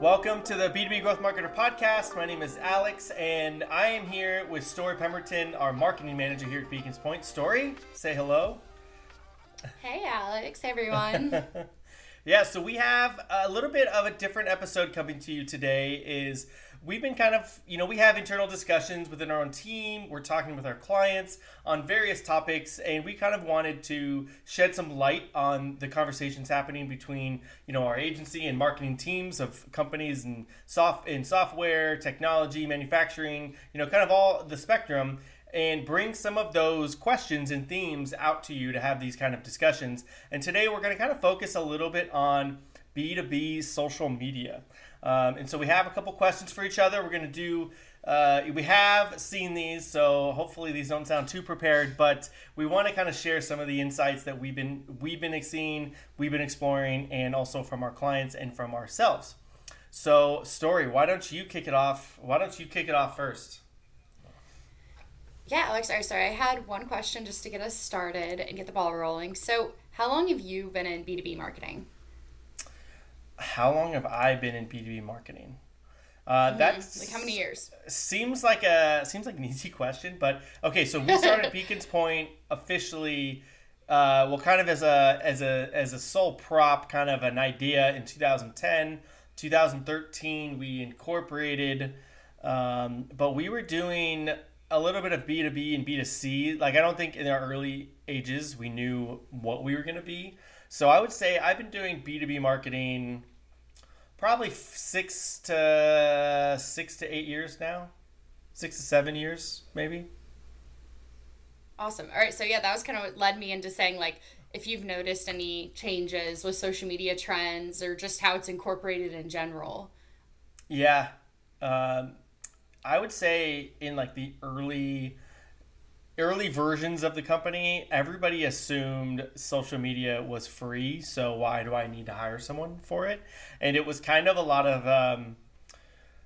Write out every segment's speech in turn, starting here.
Welcome to the B2B Growth Marketer Podcast. My name is Alex, and I am here with Stori Pemberton, our marketing manager here at Beacons Point. Stori, say hello. Hey, Alex. Everyone. yeah, so we have a little bit of a different episode coming to you today. Is we've been kind of, you know, we have internal discussions within our own team. We're talking with our clients on various topics, and we kind of wanted to shed some light on the conversations happening between, you know, our agency and marketing teams of companies and soft in software, technology, manufacturing, you know, kind of all the spectrum and bring some of those questions and themes out to you to have these kind of discussions. And today we're going to kind of focus a little bit on B2B social media. Um, and so we have a couple questions for each other. We're going to do, uh, we have seen these, so hopefully these don't sound too prepared, but we want to kind of share some of the insights that we've been, we've been seeing, we've been exploring, and also from our clients and from ourselves. So, Stori, why don't you kick it off? Why don't you kick it off first? Yeah, Alex, sorry, sorry. I had one question just to get us started and get the ball rolling. So, how long have you been in B2B marketing? How long have I been in B2B marketing? Uh, mm-hmm. That's like how many years? Seems like a seems like an easy question, but okay. So we started Beacons Point officially, uh, well, kind of as a as a as a sole prop, kind of an idea in 2010, 2013. We incorporated, um, but we were doing a little bit of B2B and B2C. Like I don't think in our early ages we knew what we were going to be. So I would say I've been doing B2B marketing probably six to six to eight years now. Six to seven years, maybe. Awesome. All right. So yeah, that was kind of what led me into saying like if you've noticed any changes with social media trends or just how it's incorporated in general. Yeah. Um, I would say in like the early early versions of the company, everybody assumed social media was free. So why do I need to hire someone for it? And it was kind of a lot of um,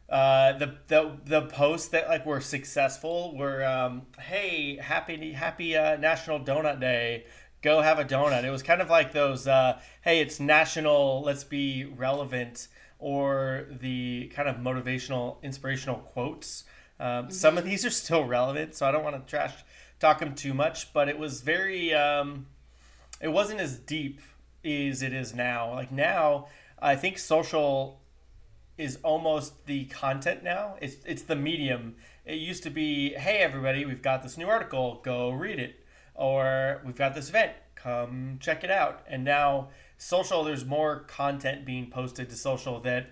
uh, the the the posts that like were successful were um, hey happy happy uh, National Donut Day. Go have a donut. It was kind of like those, uh, hey, it's national, let's be relevant, or the kind of motivational, inspirational quotes. Um, mm-hmm. Some of these are still relevant, so I don't want to trash talk him too much, but it was very. Um, it wasn't as deep as it is now. Like now, I think social is almost the content now. It's it's the medium. It used to be, hey everybody, we've got this new article, go read it, or we've got this event, come check it out. And now social, there's more content being posted to social that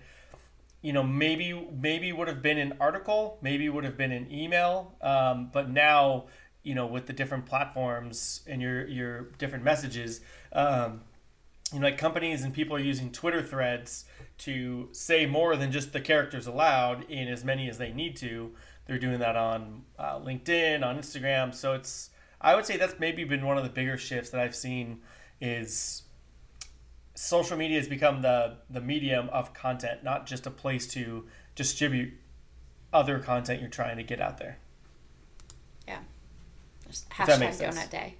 you know maybe maybe would have been an article maybe would have been an email um, but now you know with the different platforms and your your different messages um, you know like companies and people are using twitter threads to say more than just the characters allowed in as many as they need to. They're doing that on uh, linkedin on instagram. So it's i would say that's maybe been one of the bigger shifts that i've seen is social media has become the the medium of content not just a place to distribute other content you're trying to get out there Yeah. hashtag donut day.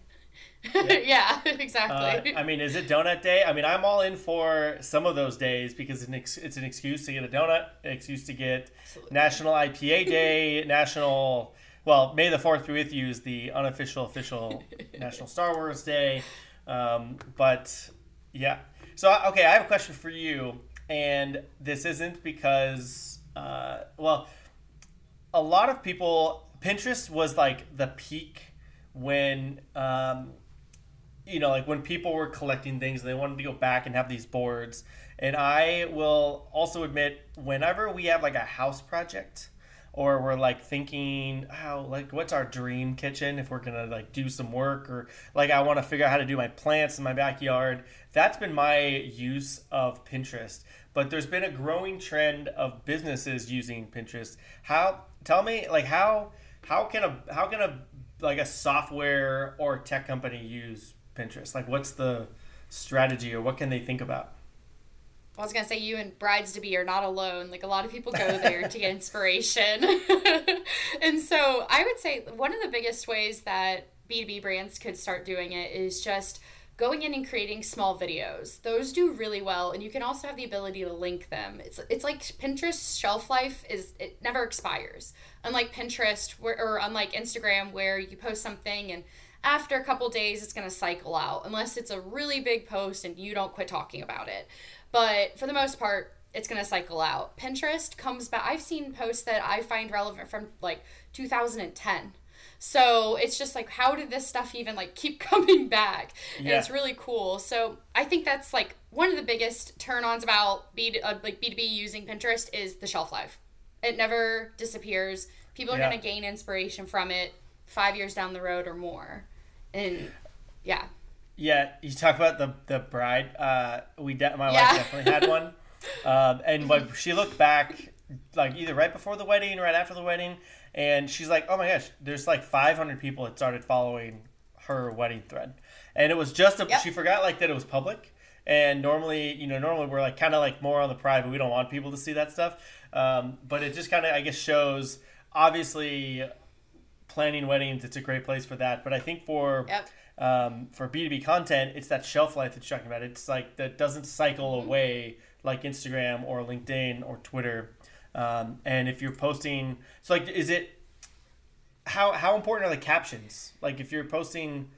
Yeah, yeah exactly. Uh, I mean, is it donut day? I mean, I'm all in for some of those days because it's an, ex- it's an excuse to get a donut, an excuse to get Absolutely. National IPA Day, National. Well, May the Fourth be with you is the unofficial official National Star Wars Day, um, but yeah. So okay, I have a question for you, and this isn't because uh, well, a lot of people Pinterest was like the peak when um, you know like when people were collecting things they wanted to go back and have these boards. And i will also admit whenever we have like a house project or we're like thinking how like what's our dream kitchen if we're gonna like do some work or like i want to figure out how to do my plants in my backyard that's been my use of pinterest but there's been a growing trend of businesses using pinterest how tell me like how how can a how can a like a software or tech company use Pinterest? Like, what's the strategy, or what can they think about? I was gonna say you and brides to be are not alone. Like a lot of people go there to get inspiration, and so I would say one of the biggest ways that B two B brands could start doing it is just going in and creating small videos. Those do really well and you can also have the ability to link them. It's it's like Pinterest shelf life is it never expires. Unlike Pinterest where, or unlike Instagram where you post something and after a couple days it's going to cycle out unless it's a really big post and you don't quit talking about it. But for the most part, it's going to cycle out. Pinterest comes back. I've seen posts that I find relevant from like 2010. So it's just like, how did this stuff even like keep coming back? And yeah. it's really cool. So I think that's like one of the biggest turn ons about B uh, like B2B using Pinterest is the shelf life. It never disappears. People are yeah. going to gain inspiration from it five years down the road or more. And yeah. Yeah, you talk about the the bride. Uh, we de- my yeah. wife definitely had one, um, and when she looked back, like either right before the wedding or right after the wedding, and she's like, "Oh my gosh, there's like 500 people that started following her wedding thread," and it was just a, yep. she forgot like that it was public. And normally, you know, normally we're like kind of like more on the private. We don't want people to see that stuff, um, but it just kind of I guess shows obviously planning weddings. It's a great place for that. But I think for yep um, for B2B content, it's that shelf life that you're talking about. It's like that doesn't cycle mm-hmm. away like Instagram or LinkedIn or Twitter. Um, and if you're posting, so like, is it how how important are the captions? Like, if you're posting,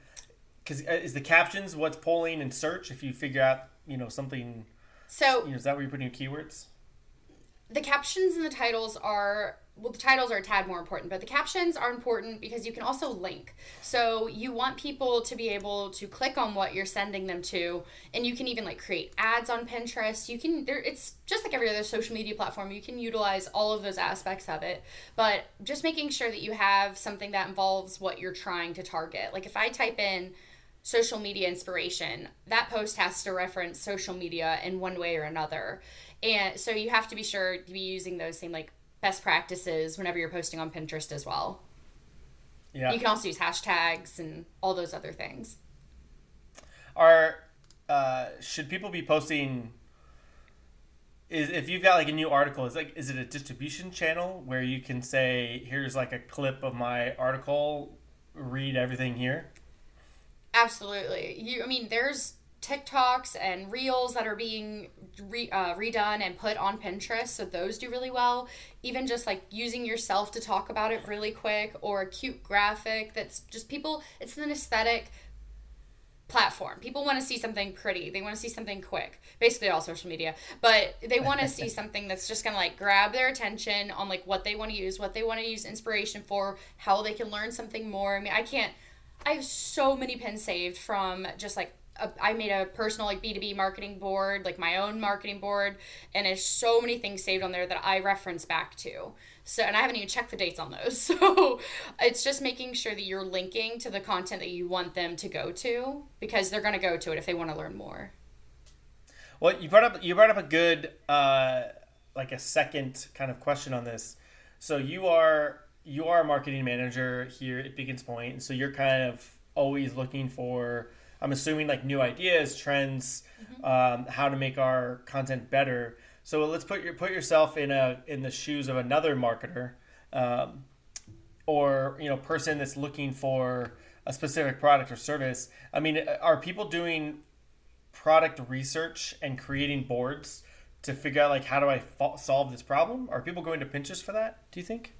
because uh, is the captions what's polling in search? If you figure out, you know, something. So you know, is that where you're putting your keywords? The captions and the titles are well, the titles are a tad more important, but the captions are important because you can also link. So you want people to be able to click on what you're sending them to, and you can even like create ads on Pinterest. You can there. It's just like every other social media platform. You can utilize all of those aspects of it, but just making sure that you have something that involves what you're trying to target. Like if I type in social media inspiration, that post has to reference social media in one way or another. And so you have to be sure to be using those same like best practices whenever you're posting on Pinterest as well. Yeah. You can also use hashtags and all those other things. Are uh, should people be posting is if you've got like a new article, is like is it a distribution channel where you can say, here's like a clip of my article, read everything here? Absolutely. You I mean there's TikToks and Reels that are being re, uh, redone and put on Pinterest. So those do really well. Even just like using yourself to talk about it really quick or a cute graphic that's just people, it's an aesthetic platform. People want to see something pretty. They want to see something quick. Basically all social media. But they want to see something that's just going to like grab their attention on like what they want to use, what they want to use inspiration for, how they can learn something more. I mean, I can't I have so many pins saved from just like I made a personal like B2B marketing board, like my own marketing board, and there's so many things saved on there that I reference back to. So, and I haven't even checked the dates on those. So, it's just making sure that you're linking to the content that you want them to go to because they're going to go to it if they want to learn more. Well, you brought up you brought up a good uh like a second kind of question on this. So, you are you are a marketing manager here at Beacons Point, and so you're kind of always looking for I'm assuming like new ideas, trends, mm-hmm. um, how to make our content better. So let's put your put yourself in a in the shoes of another marketer, um, or you know person that's looking for a specific product or service. I mean, are people doing product research and creating boards to figure out like how do I fo- solve this problem? Are people going to Pinterest for that? Do you think?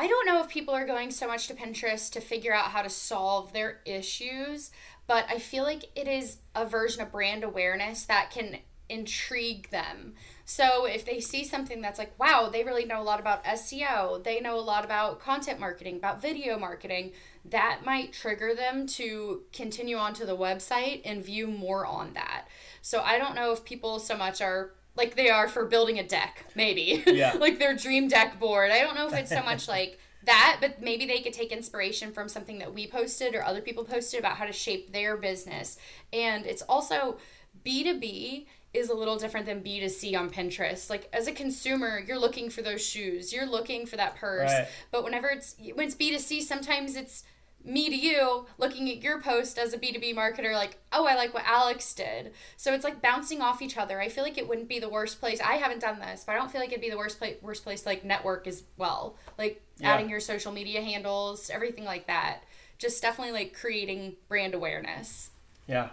I don't know if people are going so much to Pinterest to figure out how to solve their issues, but I feel like it is a version of brand awareness that can intrigue them. So if they see something that's like, wow, they really know a lot about SEO, they know a lot about content marketing, about video marketing, that might trigger them to continue onto the website and view more on that. So I don't know if people so much are like they are for building a deck, maybe. Yeah. like their dream deck board. I don't know if it's so much like that, but maybe they could take inspiration from something that we posted or other people posted about how to shape their business. And it's also B2B is a little different than B2C on Pinterest. Like as a consumer, you're looking for those shoes, you're looking for that purse. Right. But whenever it's when it's B2C, sometimes it's me to you looking at your post as a B2B marketer, like, oh, I like what Alex did. So it's like bouncing off each other. I feel like it wouldn't be the worst place. I haven't done this, but I don't feel like it'd be the worst place, worst place like network as well. Like yeah. adding your social media handles, everything like that. just definitely like creating brand awareness. Yeah.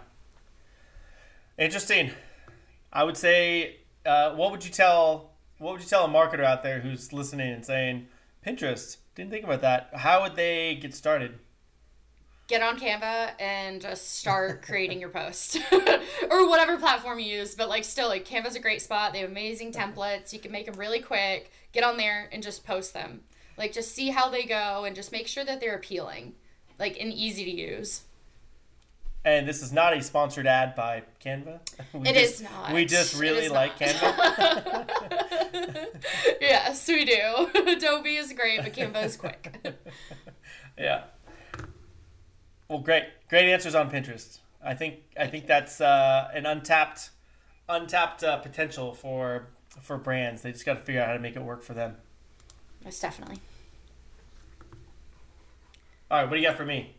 Interesting. I would say, uh, what would you tell what would you tell a marketer out there who's listening and saying, Pinterest, didn't think about that. How would they get started? Get on Canva and just start creating your post or whatever platform you use. But like, still, like Canva's a great spot. They have amazing templates. You can make them really quick. Get on there and just post them. Like, just see how they go and just make sure that they're appealing, like, and easy to use. And this is not a sponsored ad by Canva. We it just, is not. We just really like Canva. yes, we do. Adobe is great, but Canva is quick. yeah. Well, great, great answers on Pinterest. I think I think that's uh, an untapped, untapped uh, potential for for brands. They just got to figure out how to make it work for them. Most definitely. All right, what do you got for me?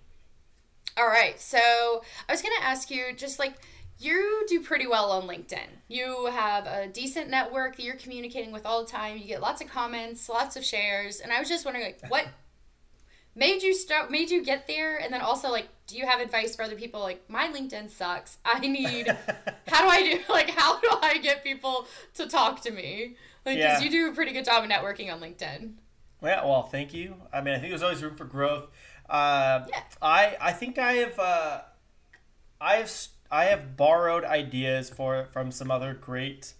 All right, so I was gonna ask you just like you do pretty well on LinkedIn. You have a decent network that you're communicating with all the time. You get lots of comments, lots of shares, and I was just wondering like what made you start made you get there and then also like do you have advice for other people? Like my linkedin sucks. I need how do i do like how do i get people to talk to me? Like because yeah. you do a pretty good job of networking on linkedin. Yeah well thank you. I mean i think there's always room for growth. Uh, yeah. i i think i have uh, i have i have borrowed ideas for from some other great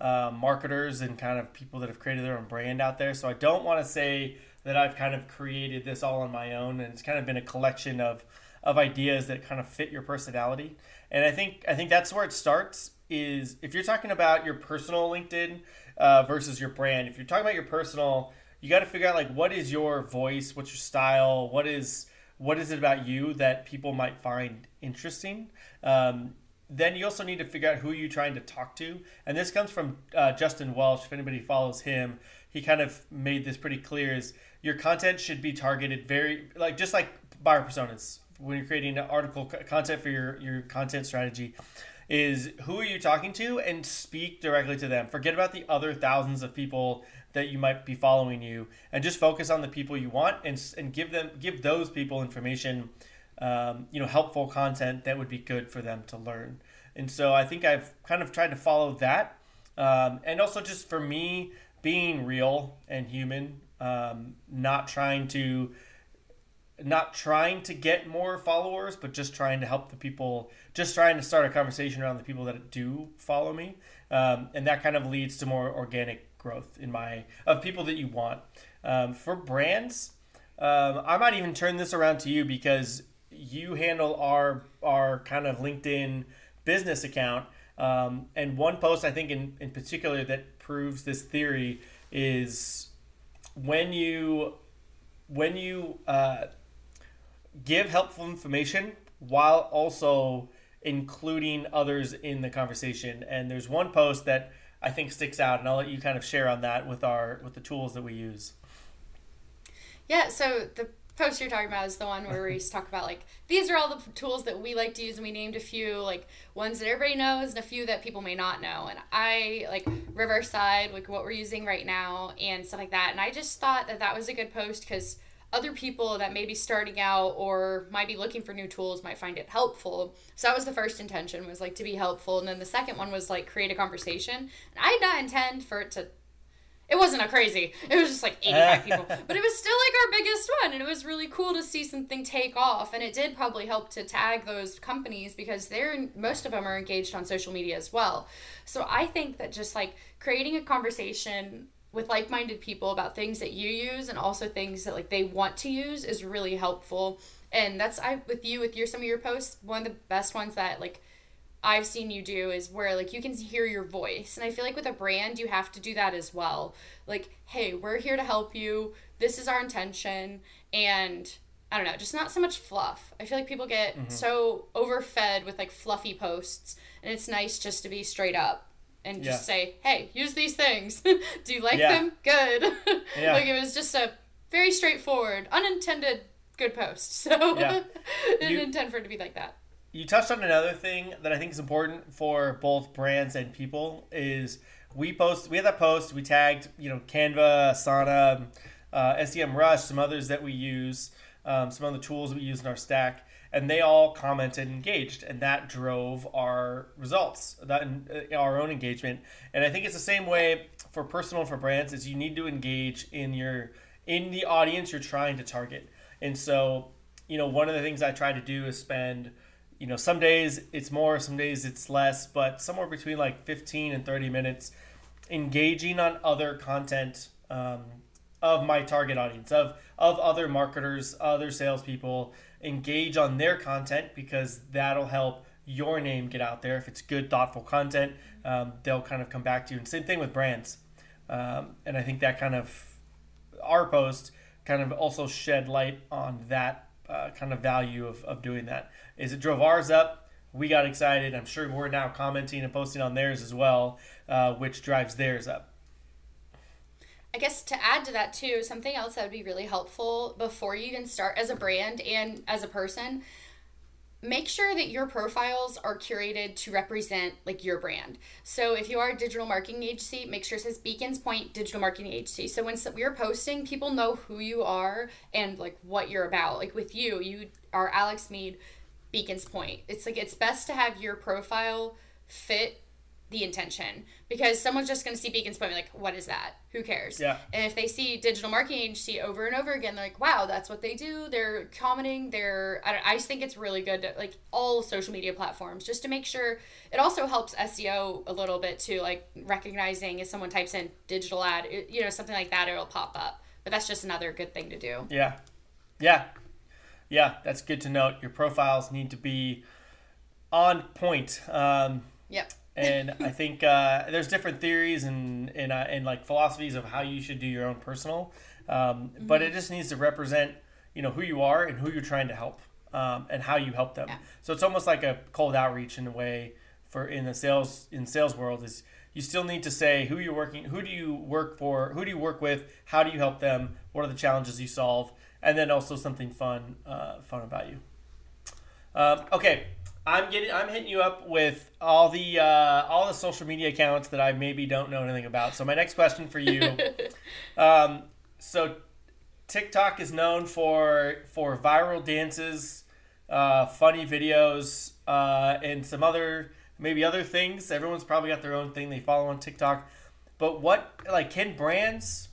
uh, marketers and kind of people that have created their own brand out there. So i don't want to say that I've kind of created this all on my own, and it's kind of been a collection of of ideas that kind of fit your personality. And I think I think that's where it starts. Is if you're talking about your personal LinkedIn uh, versus your brand. If you're talking about your personal, you got to figure out like what is your voice, what's your style, what is what is it about you that people might find interesting. Um, then you also need to figure out who you're trying to talk to. And this comes from uh, Justin Welsh. If anybody follows him, he kind of made this pretty clear. Is your content should be targeted very like just like buyer personas. When you're creating an article content for your your content strategy is who are you talking to and speak directly to them. Forget about the other thousands of people that you might be following you and just focus on the people you want and, and give them give those people information um, you know helpful content that would be good for them to learn. And so i think i've kind of tried to follow that. Um, and also just for me being real and human um, not trying to not trying to get more followers, but just trying to help the people, just trying to start a conversation around the people that do follow me, um, and that kind of leads to more organic growth in my of people that you want. Um, for brands, um, I might even turn this around to you because you handle our our kind of LinkedIn business account. Um, and one post I think in, in particular that proves this theory is when you when you uh, give helpful information while also including others in the conversation. And there's one post that I think sticks out, and I'll let you kind of share on that with our with the tools that we use. Yeah. So the post you're talking about is the one where we talk about like these are all the tools that we like to use and we named a few like ones that everybody knows and a few that people may not know. And i like riverside like what we're using right now and stuff like that. And i just thought that that was a good post because other people that may be starting out or might be looking for new tools might find it helpful. So that was the first intention was like to be helpful. And then the second one was like create a conversation. And i did not intend for it to it wasn't a crazy. It was just like 85 people. But it was still like our biggest one. And it was really cool to see something take off. And it did probably help to tag those companies because they're, most of them are engaged on social media as well. So I think that just like creating a conversation with like-minded people about things that you use and also things that like they want to use is really helpful. And that's I with you with your some of your posts, one of the best ones that like I've seen you do is where like you can hear your voice. And I feel like with a brand, you have to do that as well. Like, hey, we're here to help you. This is our intention. And I don't know, just not so much fluff. I feel like people get mm-hmm. so overfed with like fluffy posts. And it's nice just to be straight up and just yeah. say, hey, use these things. do you like yeah. them? Good. Yeah. like it was just a very straightforward, unintended good post. So yeah. didn't you, intend for it to be like that you touched on another thing that I think is important for both brands and people is we post we had that post we tagged you know Canva, Asana, uh, SEMrush, some others that we use, um, some of the tools we use in our stack, and they all commented and engaged, and that drove our results, that uh, our own engagement. And I think it's the same way for personal and for brands is you need to engage in your in the audience you're trying to target. And so, you know, one of the things I try to do is spend you know, some days it's more, some days it's less, but somewhere between like 15 and 30 minutes engaging on other content um, of my target audience, of, of other marketers, other salespeople, engage on their content because that'll help your name get out there. If it's good, thoughtful content, um, they'll kind of come back to you. And same thing with brands. Um, and I think that kind of, our post kind of also shed light on that uh, kind of value of, of doing that is it drove ours up. We got excited. I'm sure we're now commenting and posting on theirs as well, uh, which drives theirs up. I guess to add to that too, something else that would be really helpful before you even start as a brand and as a person make sure that your profiles are curated to represent like your brand. So if you are a digital marketing agency, make sure it says Beacons Point Digital Marketing Agency. So when we're posting, people know who you are and like what you're about. Like with you, you are Alex Meade, Beacons Point. It's like it's best to have your profile fit the intention. Because someone's just going to see Beacons Point like what is that? Who cares? Yeah. And if they see digital marketing agency over and over again they're like wow that's what they do. They're commenting they're I, I just think it's really good to, like all social media platforms just to make sure it also helps SEO a little bit too like recognizing if someone types in digital ad you know something like that it'll pop up. But that's just another good thing to do. Yeah. Yeah. Yeah that's good to note. Your profiles need to be on point. Um, yep and I think uh, there's different theories and and, uh, and like philosophies of how you should do your own personal, um, mm-hmm. but it just needs to represent you know who you are and who you're trying to help um, and how you help them. Yeah. So it's almost like a cold outreach in a way for in the sales in sales world is you still need to say who you're working, who do you work for, who do you work with, how do you help them, what are the challenges you solve, and then also something fun uh, fun about you. Um, okay, I'm getting I'm hitting you up with all the uh, all the social media accounts that I maybe don't know anything about. So my next question for you, um, so TikTok is known for for viral dances, uh, funny videos, uh, and some other maybe other things. Everyone's probably got their own thing they follow on TikTok. But what like can brands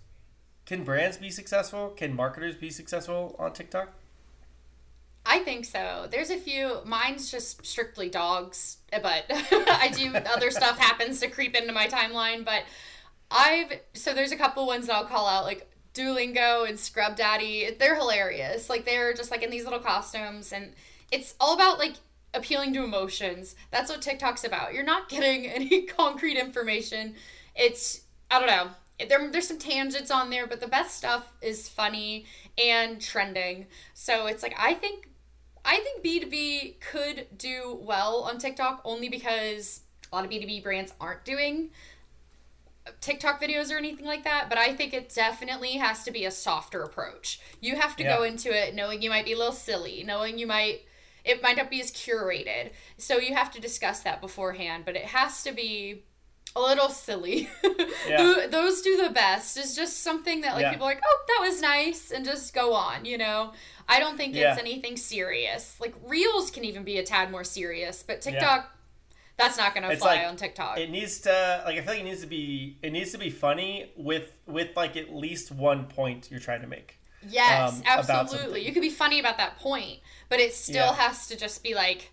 can brands be successful? Can marketers be successful on TikTok? I think so. There's a few. Mine's just strictly dogs, eh, but I do other stuff happens to creep into my timeline. But I've so there's a couple ones that I'll call out like Duolingo and Scrub Daddy. They're hilarious. Like they're just like in these little costumes, and it's all about like appealing to emotions. That's what TikTok's about. You're not getting any concrete information. It's I don't know. There, there's some tangents on there, but the best stuff is funny and trending. So it's like I think I think B2B could do well on TikTok only because a lot of B2B brands aren't doing TikTok videos or anything like that, but I think it definitely has to be a softer approach. You have to yeah. go into it knowing you might be a little silly, knowing you might it might not be as curated. So you have to discuss that beforehand, but it has to be a little silly. Yeah. Those do the best. It's just something that like yeah. people are like, "Oh, that was nice," and just go on, you know. I don't think yeah. it's anything serious. Like reels can even be a tad more serious, but TikTok that's not going to fly like, on TikTok. It needs to like I feel like it needs to be it needs to be funny with with like at least one point you're trying to make. Yes, um, absolutely. You could be funny about that point, but it still has to just be like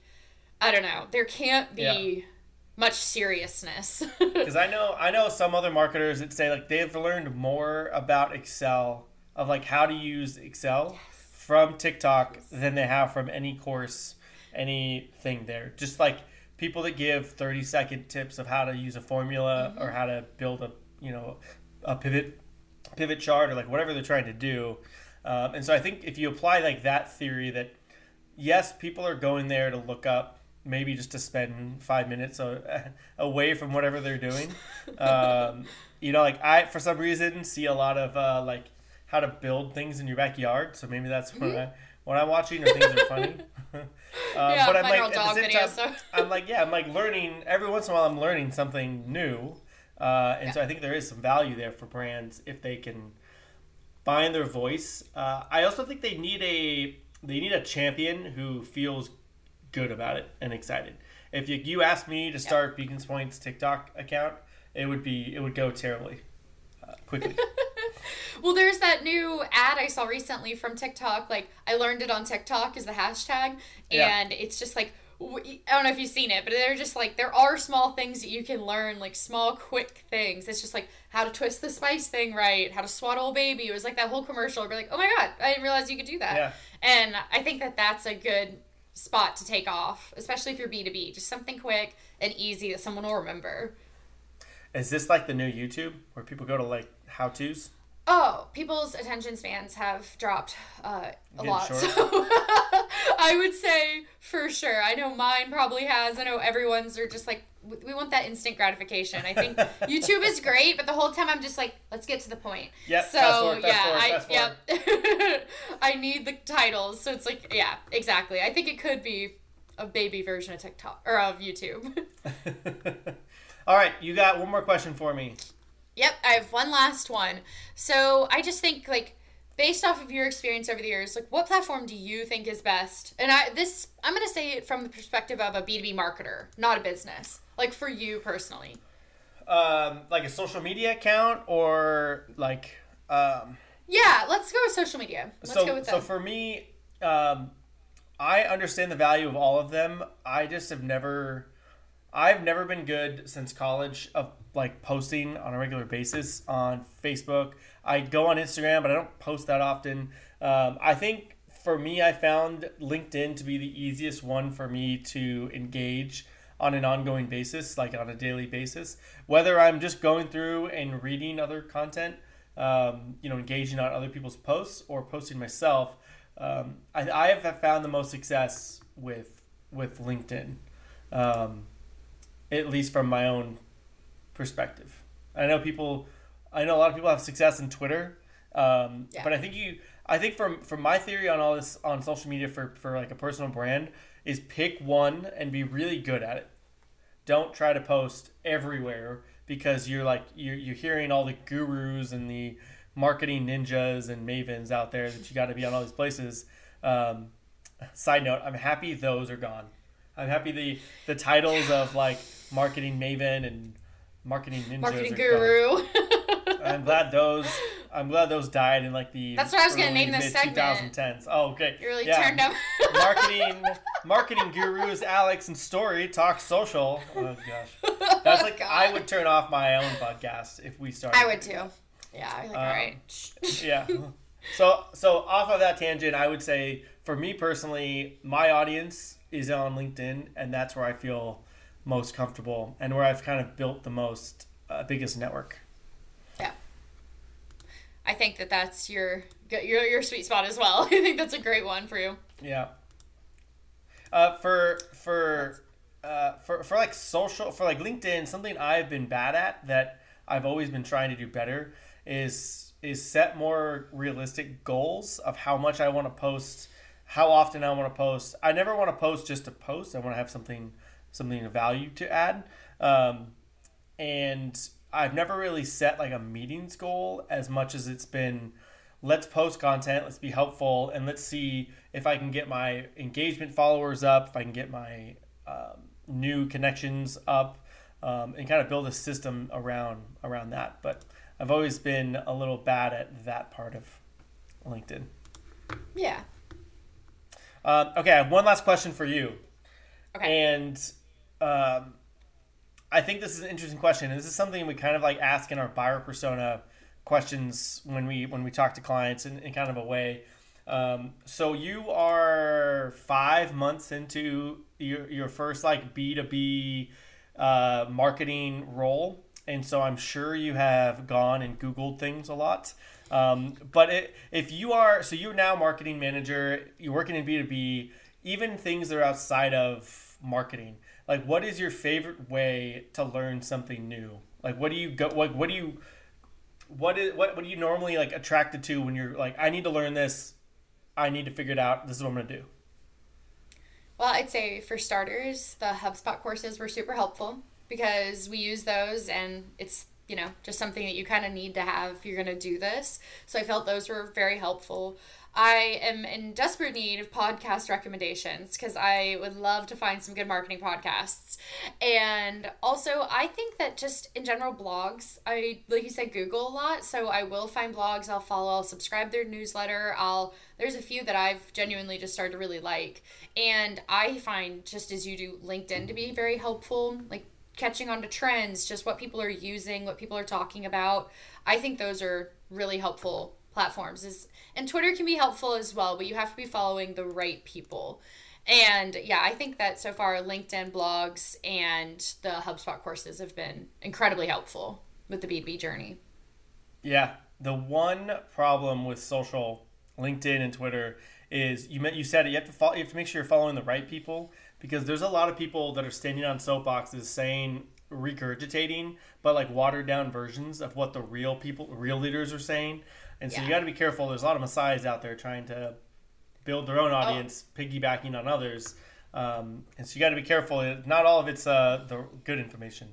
I don't know. There can't be much seriousness. Because I know I know some other marketers that say like they've learned more about Excel of like how to use Excel yes from TikTok than they have from any course, anything there. Just like people that give 30 second tips of how to use a formula mm-hmm. or how to build a, you know, a pivot pivot chart or like whatever they're trying to do. Um, and so I think if you apply like that theory that yes, people are going there to look up maybe just to spend five minutes away from whatever they're doing. Um, you know, like I, for some reason, see a lot of uh, like how to build things in your backyard. So maybe that's mm-hmm. what I what I'm watching or things are funny. uh, yeah, but I'm like at the same videos, time, so. I'm like yeah, I'm like learning every once in a while. I'm learning something new, uh, and yeah. so I think there is some value there for brands if they can find their voice. Uh, I also think they need a they need a champion who feels good about it and excited. If you, you asked me to start Beacons Point's TikTok account, it would be it would go terribly uh, quickly. well, there's that new ad I saw recently from TikTok. Like I learned it on TikTok is the hashtag, and yeah. it's just like I don't know if you've seen it, but they're just like there are small things that you can learn, like small, quick things. It's just like how to twist the spice thing right, how to swaddle a baby. It was like that whole commercial. We're like, oh my god, I didn't realize you could do that. Yeah. And I think that that's a good spot to take off, especially if you're B two B. Just something quick and easy that someone will remember. Is this like the new YouTube where people go to like how tos? Oh, people's attention spans have dropped uh, a lot. So I would say for sure. I know mine probably has. I know everyone's are just like we want that instant gratification. I think YouTube is great, but the whole time I'm just like, let's get to the point. Yep. So forward, yeah, forward, I yep. I need the titles, so it's like yeah, exactly. I think it could be a baby version of TikTok or of YouTube. All right, you got one more question for me. Yep, I have one last one. So I just think like based off of your experience over the years, like what platform do you think is best? And I this I'm gonna say it from the perspective of a B2B marketer, not a business. Like for you personally. Um, like a social media account or like um Yeah, let's go with social media. Let's so, go with that. So for me, um I understand the value of all of them. I just have never I've never been good since college of like posting on a regular basis on Facebook. I go on Instagram, but I don't post that often. Um, I think for me, I found LinkedIn to be the easiest one for me to engage on an ongoing basis, like on a daily basis. Whether I'm just going through and reading other content, um, you know, engaging on other people's posts or posting myself, um, I, I have found the most success with with LinkedIn. Um, at least from my own perspective. I know people, I know a lot of people have success in Twitter, um, yeah. but I think you, I think from from my theory on all this on social media for for like a personal brand is pick one and be really good at it. Don't try to post everywhere because you're like you're you're hearing all the gurus and the marketing ninjas and mavens out there that you got to be on all these places. Um, side note: I'm happy those are gone. I'm happy the the titles of like marketing maven and marketing ninjas. Marketing guru. I'm glad those. I'm glad those died in like the. That's what I was gonna name this segment. 2010s. Oh, okay. You really yeah. turned up. marketing, marketing gurus Alex and Stori talk social. Oh gosh, that's like. I would turn off my own podcast if we started. I would too. Yeah. Like, um, all right. yeah. So so off of that tangent, I would say for me personally, my audience is on LinkedIn, and that's where I feel most comfortable and where I've kind of built the most uh, biggest network. I think that that's your your your sweet spot as well. I think that's a great one for you. Yeah. Uh, for for uh, for for like social for like LinkedIn, something I've been bad at that I've always been trying to do better is is set more realistic goals of how much I want to post, how often I want to post. I never want to post just to post. I want to have something something of value to add. Um, and I've never really set like a meetings goal as much as it's been let's post content, let's be helpful, and let's see if I can get my engagement followers up, if I can get my um, new connections up, um, and kind of build a system around around that. But I've always been a little bad at that part of LinkedIn. Yeah. Um, okay, I have one last question for you. Okay. And um, I think this is an interesting question. And this is something we kind of like ask in our buyer persona questions when we when we talk to clients in, in kind of a way. Um, so you are five months into your, your first like B two B uh, marketing role, and so I'm sure you have gone and Googled things a lot. Um, but it, if you are so you're now marketing manager, you're working in B two B, even things that are outside of marketing like what is your favorite way to learn something new like what do you go like what do you what is what, what do you normally like attracted to when you're like i need to learn this i need to figure it out this is what i'm gonna do well i'd say for starters the hubspot courses were super helpful because we use those and it's you know, just something that you kind of need to have if you're going to do this. So I felt those were very helpful. I am in desperate need of podcast recommendations because I would love to find some good marketing podcasts. And also, I think that just in general, blogs, I, like you said, Google a lot. So I will find blogs I'll follow, I'll subscribe their newsletter. I'll, there's a few that I've genuinely just started to really like. And I find, just as you do, LinkedIn to be very helpful. Like, catching on to trends, just what people are using, what people are talking about. I think those are really helpful platforms. Is and Twitter can be helpful as well, but you have to be following the right people. And yeah, I think that so far LinkedIn blogs and the HubSpot courses have been incredibly helpful with the B2B journey. Yeah, the one problem with social, LinkedIn and Twitter is you you said it. You have to follow, you have to make sure you're following the right people because there's a lot of people that are standing on soapboxes saying regurgitating but like watered down versions of what the real people real leaders are saying and so yeah. you got to be careful there's a lot of messiahs out there trying to build their own oh. audience oh. piggybacking on others um, and so you got to be careful not all of it's uh, the good information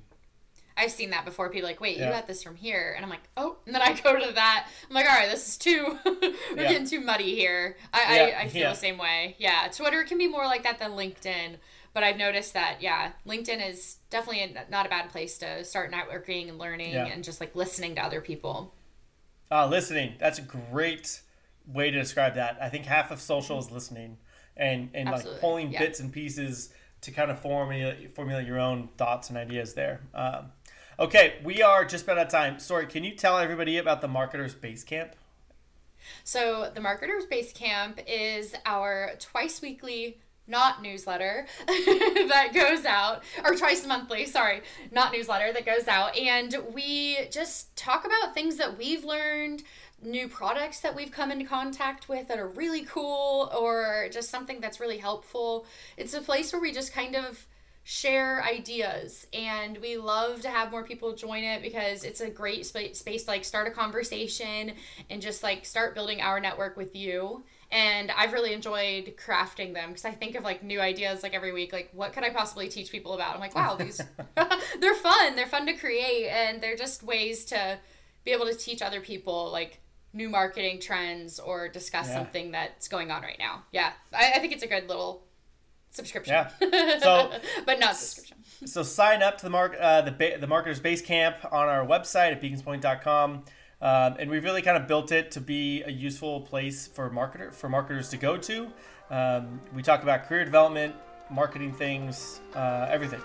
I've seen that before. People like, wait, yeah. you got this from here, and I'm like, oh, and then I go to that. I'm like, all right, this is too, we're yeah. getting too muddy here. I. I, I, feel the same way. Yeah, Twitter can be more like that than LinkedIn, but I've noticed that yeah, LinkedIn is definitely a, not a bad place to start networking and learning and just like listening to other people. Uh, listening. That's a great way to describe that. I think half of social is listening and and Absolutely. like pulling bits and pieces to kind of formulate formulate your own thoughts and ideas there. Um, Okay, we are just about out of time. Sorry, can you tell everybody about the Marketers Base Camp? So, the Marketers Base Camp is our twice weekly not newsletter that goes out or twice monthly sorry not newsletter that goes out. And we just talk about things that we've learned new products that we've come into contact with that are really cool or just something that's really helpful. It's a place where we just kind of share ideas and we love to have more people join it because it's a great space to like start a conversation and just like start building our network with you and i've really enjoyed crafting them because i think of like new ideas like every week like what could i possibly teach people about i'm like wow these they're fun they're fun to create and they're just ways to be able to teach other people like new marketing trends or discuss yeah. something that's going on right now yeah I, I think it's a good little subscription. Yeah. So, but not subscription. So sign up to the mark uh, the ba- the marketers base camp on our website at beaconspoint.com. Um, and we've really kind of built it to be a useful place for marketer for marketers to go to. Um, we talk about career development, marketing things, uh, everything.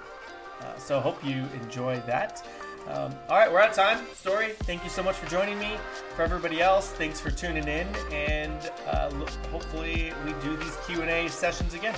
Uh, so hope you enjoy that. Um, all right, we're out of time. Stori, thank you so much for joining me. For everybody else, thanks for tuning in, and uh, hopefully we do these Q and A sessions again.